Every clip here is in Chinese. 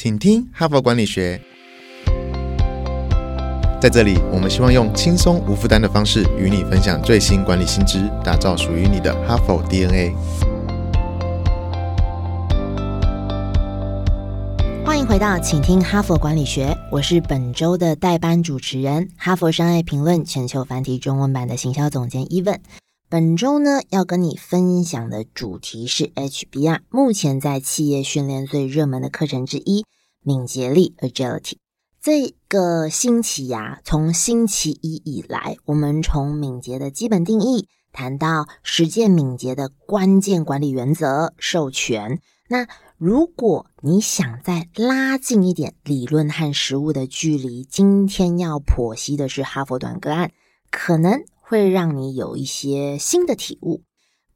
请听哈佛管理学。在这里，我们希望用轻松无负担的方式与你分享最新管理新知，打造属于你的哈佛 DNA。欢迎回到，请听哈佛管理学，我是本周的代班主持人，哈佛商业评论全球繁体中文版的行销总监伊文。本周呢，要跟你分享的主题是 HBR 目前在企业训练最热门的课程之一——敏捷力 （Agility）。这个星期呀，从星期一以来，我们从敏捷的基本定义谈到实践敏捷的关键管理原则——授权。那如果你想再拉近一点理论和实务的距离，今天要剖析的是哈佛短个案，可能。会让你有一些新的体悟。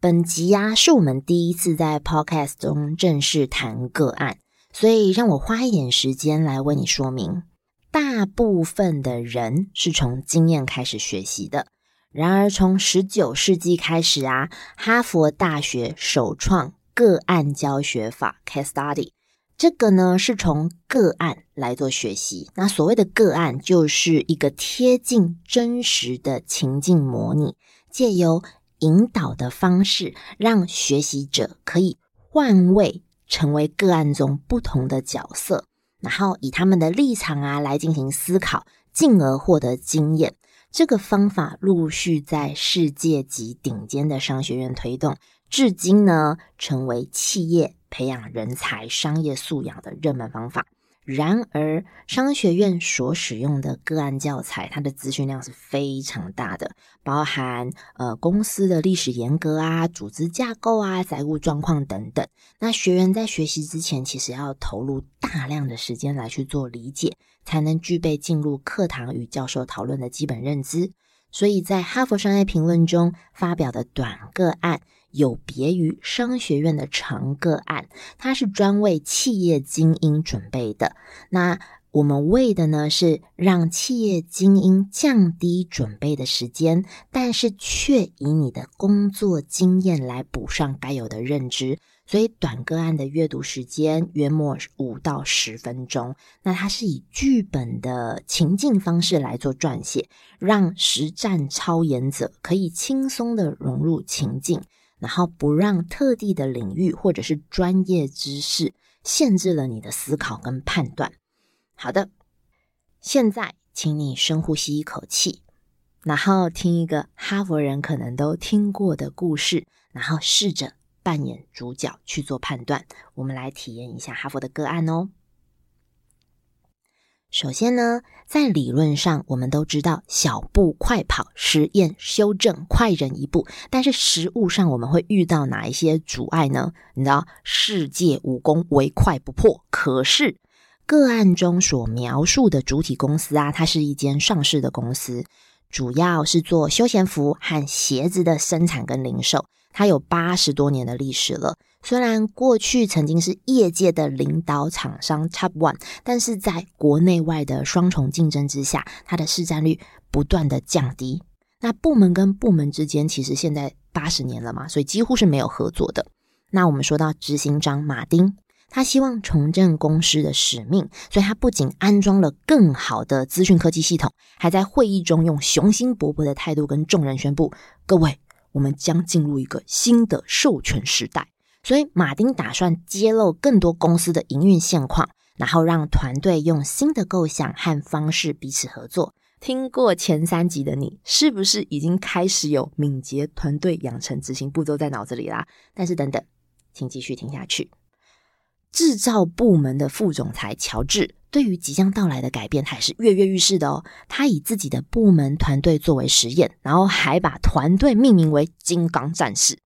本集呀，是我们第一次在 Podcast 中正式谈个案，所以让我花一点时间来为你说明。大部分的人是从经验开始学习的，然而从十九世纪开始啊，哈佛大学首创个案教学法 （Case Study）。这个呢是从个案来做学习。那所谓的个案，就是一个贴近真实的情境模拟，借由引导的方式，让学习者可以换位成为个案中不同的角色，然后以他们的立场啊来进行思考，进而获得经验。这个方法陆续在世界级顶尖的商学院推动，至今呢成为企业。培养人才、商业素养的热门方法。然而，商学院所使用的个案教材，它的资讯量是非常大的，包含呃公司的历史严格啊、组织架构啊、财务状况等等。那学员在学习之前，其实要投入大量的时间来去做理解，才能具备进入课堂与教授讨论的基本认知。所以在哈佛商业评论中发表的短个案。有别于商学院的长个案，它是专为企业精英准备的。那我们为的呢，是让企业精英降低准备的时间，但是却以你的工作经验来补上该有的认知。所以短个案的阅读时间约莫五到十分钟。那它是以剧本的情境方式来做撰写，让实战操演者可以轻松的融入情境。然后不让特定的领域或者是专业知识限制了你的思考跟判断。好的，现在请你深呼吸一口气，然后听一个哈佛人可能都听过的故事，然后试着扮演主角去做判断。我们来体验一下哈佛的个案哦。首先呢，在理论上，我们都知道小步快跑，实验修正，快人一步。但是实物上，我们会遇到哪一些阻碍呢？你知道，世界武功唯快不破。可是个案中所描述的主体公司啊，它是一间上市的公司，主要是做休闲服和鞋子的生产跟零售，它有八十多年的历史了。虽然过去曾经是业界的领导厂商 Top One，但是在国内外的双重竞争之下，它的市占率不断的降低。那部门跟部门之间，其实现在八十年了嘛，所以几乎是没有合作的。那我们说到执行长马丁，他希望重振公司的使命，所以他不仅安装了更好的资讯科技系统，还在会议中用雄心勃勃的态度跟众人宣布：各位，我们将进入一个新的授权时代。所以，马丁打算揭露更多公司的营运现况，然后让团队用新的构想和方式彼此合作。听过前三集的你，是不是已经开始有敏捷团队养成执行步骤在脑子里啦？但是，等等，请继续听下去。制造部门的副总裁乔治，对于即将到来的改变，还是跃跃欲试的哦。他以自己的部门团队作为实验，然后还把团队命名为“金刚战士”。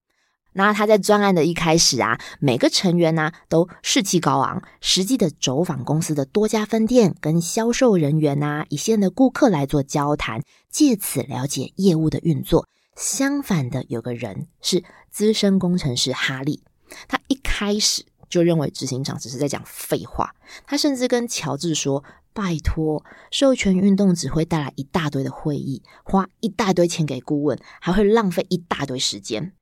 那他在专案的一开始啊，每个成员呢都士气高昂，实际的走访公司的多家分店，跟销售人员啊、一线的顾客来做交谈，借此了解业务的运作。相反的，有个人是资深工程师哈利，他一开始就认为执行长只是在讲废话，他甚至跟乔治说：“拜托，授权运动只会带来一大堆的会议，花一大堆钱给顾问，还会浪费一大堆时间。”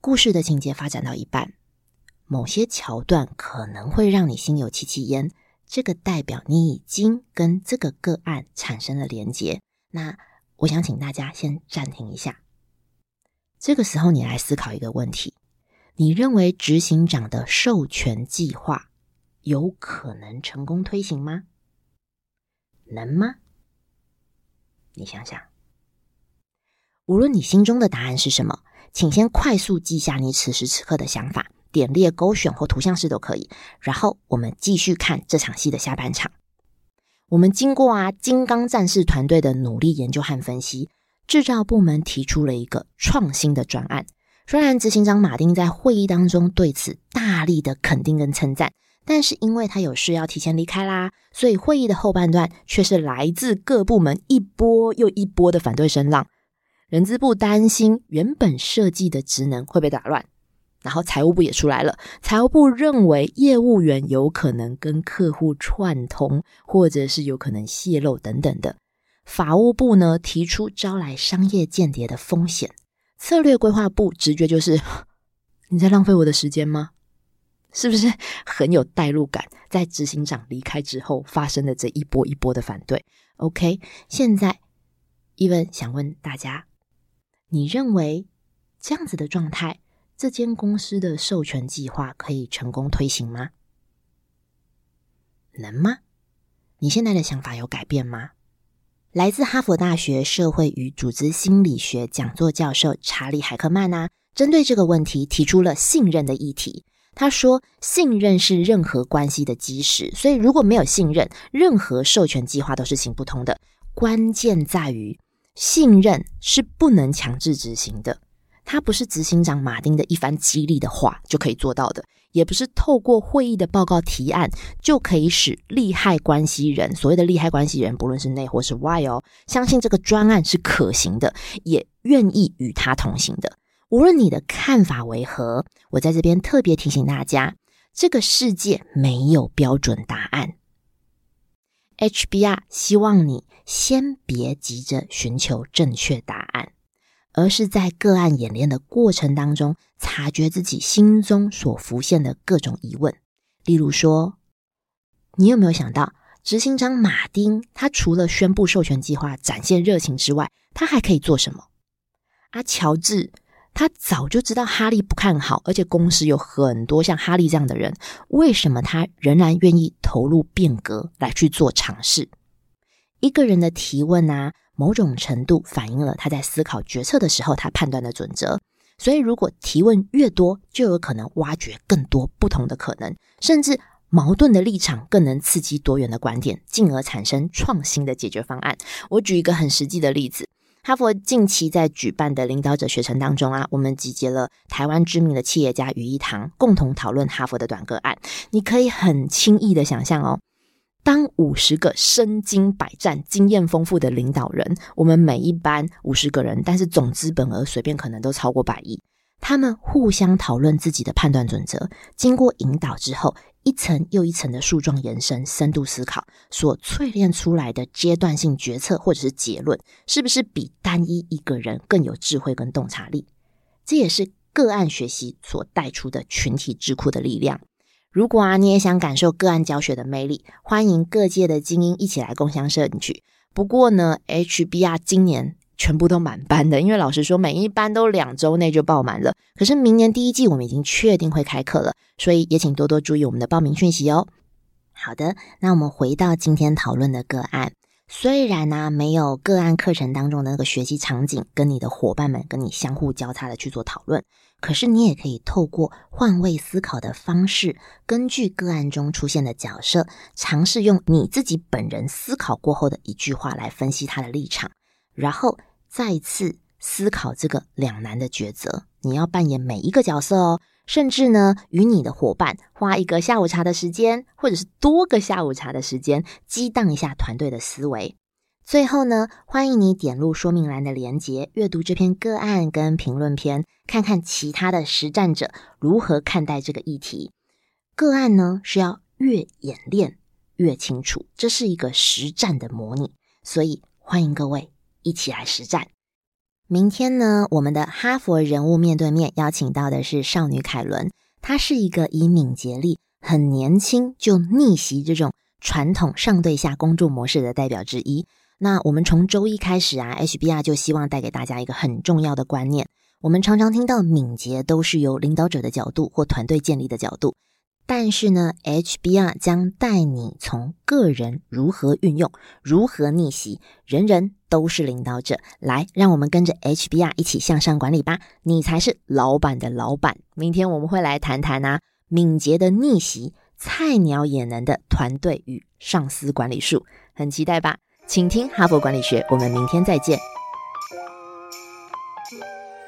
故事的情节发展到一半，某些桥段可能会让你心有戚戚焉，这个代表你已经跟这个个案产生了连结。那我想请大家先暂停一下，这个时候你来思考一个问题：你认为执行长的授权计划有可能成功推行吗？能吗？你想想，无论你心中的答案是什么，请先快速记下你此时此刻的想法。点列、勾选或图像式都可以。然后我们继续看这场戏的下半场。我们经过啊金刚战士团队的努力研究和分析，制造部门提出了一个创新的专案。虽然执行长马丁在会议当中对此大力的肯定跟称赞，但是因为他有事要提前离开啦，所以会议的后半段却是来自各部门一波又一波的反对声浪。人资部担心原本设计的职能会被打乱。然后财务部也出来了，财务部认为业务员有可能跟客户串通，或者是有可能泄露等等的。法务部呢提出招来商业间谍的风险，策略规划部直觉就是你在浪费我的时间吗？是不是很有代入感？在执行长离开之后发生的这一波一波的反对。OK，现在伊文想问大家，你认为这样子的状态？这间公司的授权计划可以成功推行吗？能吗？你现在的想法有改变吗？来自哈佛大学社会与组织心理学讲座教授查理·海克曼呢，针对这个问题提出了信任的议题。他说：“信任是任何关系的基石，所以如果没有信任，任何授权计划都是行不通的。关键在于信任是不能强制执行的。”他不是执行长马丁的一番激励的话就可以做到的，也不是透过会议的报告提案就可以使利害关系人，所谓的利害关系人，不论是内或是外哦，相信这个专案是可行的，也愿意与他同行的。无论你的看法为何，我在这边特别提醒大家，这个世界没有标准答案。HBR 希望你先别急着寻求正确答案。而是在个案演练的过程当中，察觉自己心中所浮现的各种疑问。例如说，你有没有想到，执行长马丁他除了宣布授权计划、展现热情之外，他还可以做什么？啊，乔治他早就知道哈利不看好，而且公司有很多像哈利这样的人，为什么他仍然愿意投入变革来去做尝试？一个人的提问啊。某种程度反映了他在思考决策的时候，他判断的准则。所以，如果提问越多，就有可能挖掘更多不同的可能，甚至矛盾的立场更能刺激多元的观点，进而产生创新的解决方案。我举一个很实际的例子：哈佛近期在举办的领导者学程当中啊，我们集结了台湾知名的企业家于一堂，共同讨论哈佛的短个案。你可以很轻易的想象哦。当五十个身经百战、经验丰富的领导人，我们每一班五十个人，但是总资本额随便可能都超过百亿。他们互相讨论自己的判断准则，经过引导之后，一层又一层的树状延伸、深度思考，所淬炼出来的阶段性决策或者是结论，是不是比单一一个人更有智慧跟洞察力？这也是个案学习所带出的群体智库的力量。如果啊，你也想感受个案教学的魅力，欢迎各界的精英一起来共享盛举。不过呢，HBR 今年全部都满班的，因为老实说，每一班都两周内就爆满了。可是明年第一季我们已经确定会开课了，所以也请多多注意我们的报名讯息哦。好的，那我们回到今天讨论的个案。虽然呢，没有个案课程当中的那个学习场景，跟你的伙伴们跟你相互交叉的去做讨论。可是你也可以透过换位思考的方式，根据个案中出现的角色，尝试用你自己本人思考过后的一句话来分析他的立场，然后再次思考这个两难的抉择。你要扮演每一个角色哦，甚至呢，与你的伙伴花一个下午茶的时间，或者是多个下午茶的时间，激荡一下团队的思维。最后呢，欢迎你点入说明栏的连结，阅读这篇个案跟评论篇，看看其他的实战者如何看待这个议题。个案呢是要越演练越清楚，这是一个实战的模拟，所以欢迎各位一起来实战。明天呢，我们的哈佛人物面对面邀请到的是少女凯伦。她是一个以敏捷力、很年轻就逆袭这种传统上对下工作模式的代表之一。那我们从周一开始啊，HBR 就希望带给大家一个很重要的观念。我们常常听到敏捷都是由领导者的角度或团队建立的角度，但是呢，HBR 将带你从个人如何运用、如何逆袭，人人都是领导者。来，让我们跟着 HBR 一起向上管理吧，你才是老板的老板。明天我们会来谈谈啊，敏捷的逆袭，菜鸟也能的团队与上司管理术，很期待吧？请听哈佛管理学，我们明天再见。